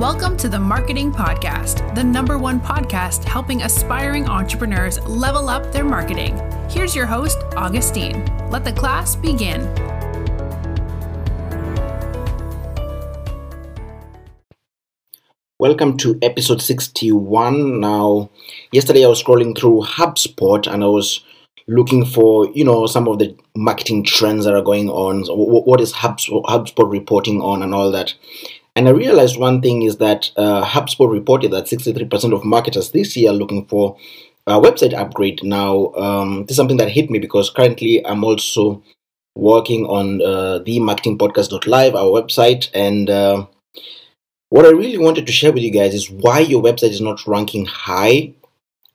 Welcome to the Marketing Podcast, the number one podcast helping aspiring entrepreneurs level up their marketing. Here's your host, Augustine. Let the class begin. Welcome to episode 61. Now, yesterday I was scrolling through HubSpot and I was looking for, you know, some of the marketing trends that are going on. What is HubSpot reporting on and all that. And I realized one thing is that uh, HubSpot reported that 63% of marketers this year are looking for a website upgrade. Now, um, this is something that hit me because currently I'm also working on uh, the marketingpodcast.live, our website, and uh, what I really wanted to share with you guys is why your website is not ranking high,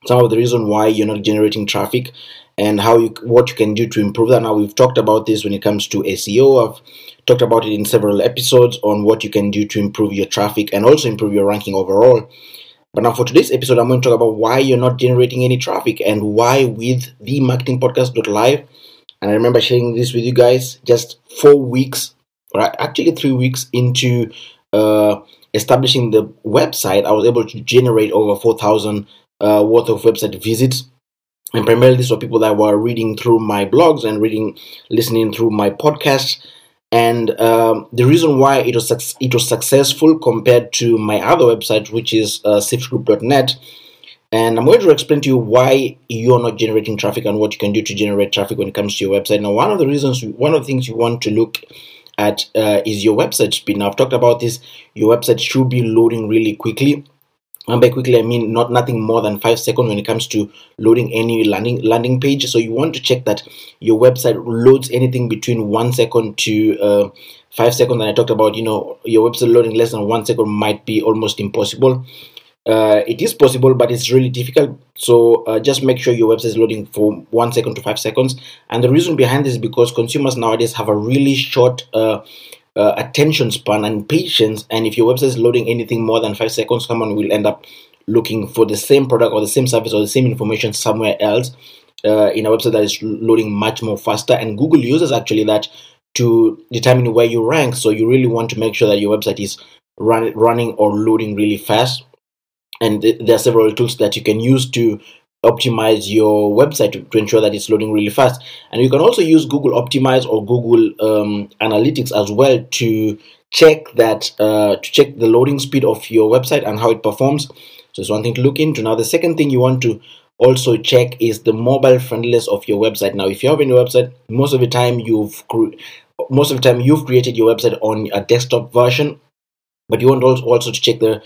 some of the reason why you're not generating traffic, and how you what you can do to improve that. Now we've talked about this when it comes to SEO. I've talked about it in several episodes on what you can do to improve your traffic and also improve your ranking overall. But now for today's episode, I'm going to talk about why you're not generating any traffic and why with the marketing marketingpodcast.live. And I remember sharing this with you guys just four weeks, or actually three weeks into uh, establishing the website, I was able to generate over 4,000 uh, worth of website visits. And primarily, these were people that were reading through my blogs and reading, listening through my podcasts. And um, the reason why it was it was successful compared to my other website, which is uh, siftgroup.net, and I'm going to explain to you why you're not generating traffic and what you can do to generate traffic when it comes to your website. Now, one of the reasons, one of the things you want to look at uh, is your website speed. Now I've talked about this. Your website should be loading really quickly. And by quickly, I mean not nothing more than five seconds when it comes to loading any landing landing page. So you want to check that your website loads anything between one second to uh, five seconds. And I talked about, you know, your website loading less than one second might be almost impossible. Uh, it is possible, but it's really difficult. So uh, just make sure your website is loading for one second to five seconds. And the reason behind this is because consumers nowadays have a really short uh, attention span and patience. And if your website is loading anything more than five seconds, someone will end up looking for the same product or the same service or the same information somewhere else uh, in a website that is loading much more faster. And Google uses actually that to determine where you rank. So you really want to make sure that your website is run, running or loading really fast and th- there are several tools that you can use to optimize your website to, ensure that it's loading really fast. And you can also use google optimize or google um, analytics as well to check that uh, to check the loading speed of your website and how it performs. So it's one thing to look into. Now the second thing you want to also check is the mobile friendliness of your website. Now if you have any website most of the time you've cre- most of the time you've created your website on a desktop version but you want also to check the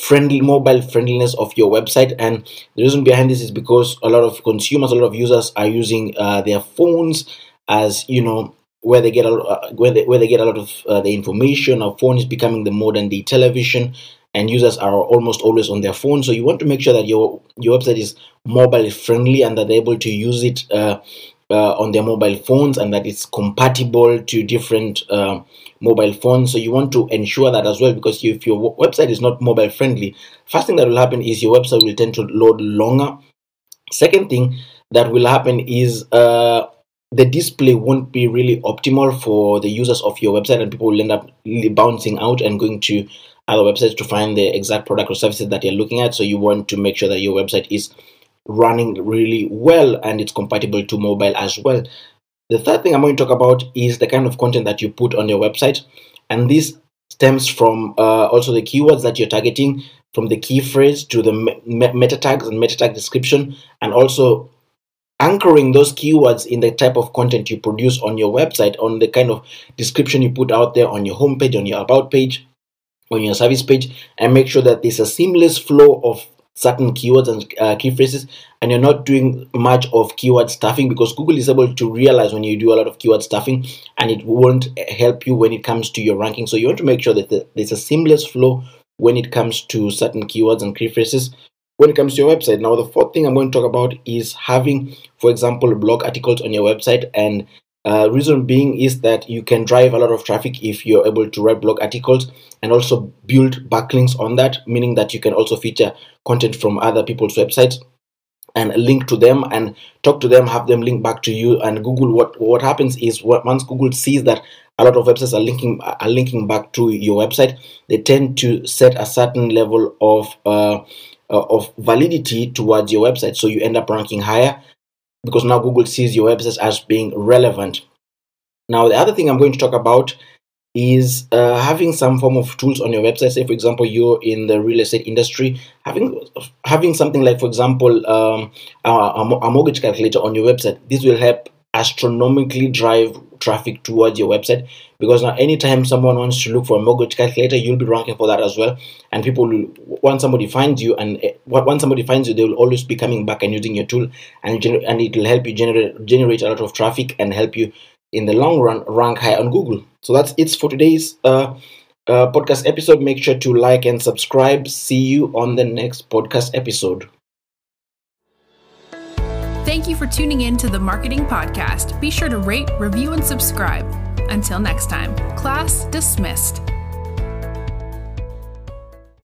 friendly mobile friendliness of your website. And the reason behind this is because a lot of consumers a lot of users are using uh, their phones as you know where they get a uh, where they, where they get a lot of uh, the information. Our phone is becoming the modern day television and users are almost always on their phone. So you want to make sure that your your website is mobile friendly and that they're able to use it uh, on their mobile phones and that it's compatible to different uh, mobile phones. So you want to ensure that as well because if your website is not mobile friendly, first thing that will happen is your website will tend to load longer. Second thing that will happen is uh, the display won't be really optimal for the users of your website and people will end up bouncing out and going to other websites to find the exact product or services that you're looking at. So you want to make sure that your website is running really well and it's compatible to mobile as well. The third thing I'm going to talk about is the kind of content that you put on your website. And this stems from uh, also the keywords that you're targeting, from the key phrase to the me- meta tags and meta tag description, and also anchoring those keywords in the type of content you produce on your website, on the kind of description you put out there on your homepage, on your about page, on your service page, and make sure that there's a seamless flow of certain keywords and uh, key phrases and you're not doing much of keyword stuffing because google is able to realize when you do a lot of keyword stuffing and it won't help you when it comes to your ranking. So you want to make sure that there's a seamless flow when it comes to certain keywords and key phrases. When it comes to your website now the fourth thing i'm going to talk about is having for example blog articles on your website and uh, reason being is that you can drive a lot of traffic if you're able to write blog articles and also build backlinks on that, meaning that you can also feature content from other people's websites. and link to them and talk to them, have them link back to you. And Google, what what happens is once Google sees that a lot of websites are linking are linking back to your website, they tend to set a certain level of uh, uh, of validity towards your website. So you end up ranking higher because now Google sees your website as being relevant. Now, the other thing I'm going to talk about is uh, having some form of tools on your website. Say, for example, you're in the real estate industry, having having something like, for example, um, a, a mortgage calculator on your website. This will help astronomically drive traffic towards your website. Because now anytime someone wants to look for a mortgage calculator you'll be ranking for that as well. And people will once somebody finds you and eh, once somebody finds you they will always be coming back and using your tool. And and it will help you generate generate a lot of traffic and help you in the long run rank high on google. So that's it for today's uh, uh, podcast episode. Make sure to like and subscribe. See you on the next podcast episode Thank you for tuning in to the Marketing Podcast. Be sure to rate, review, and subscribe. Until next time, class dismissed.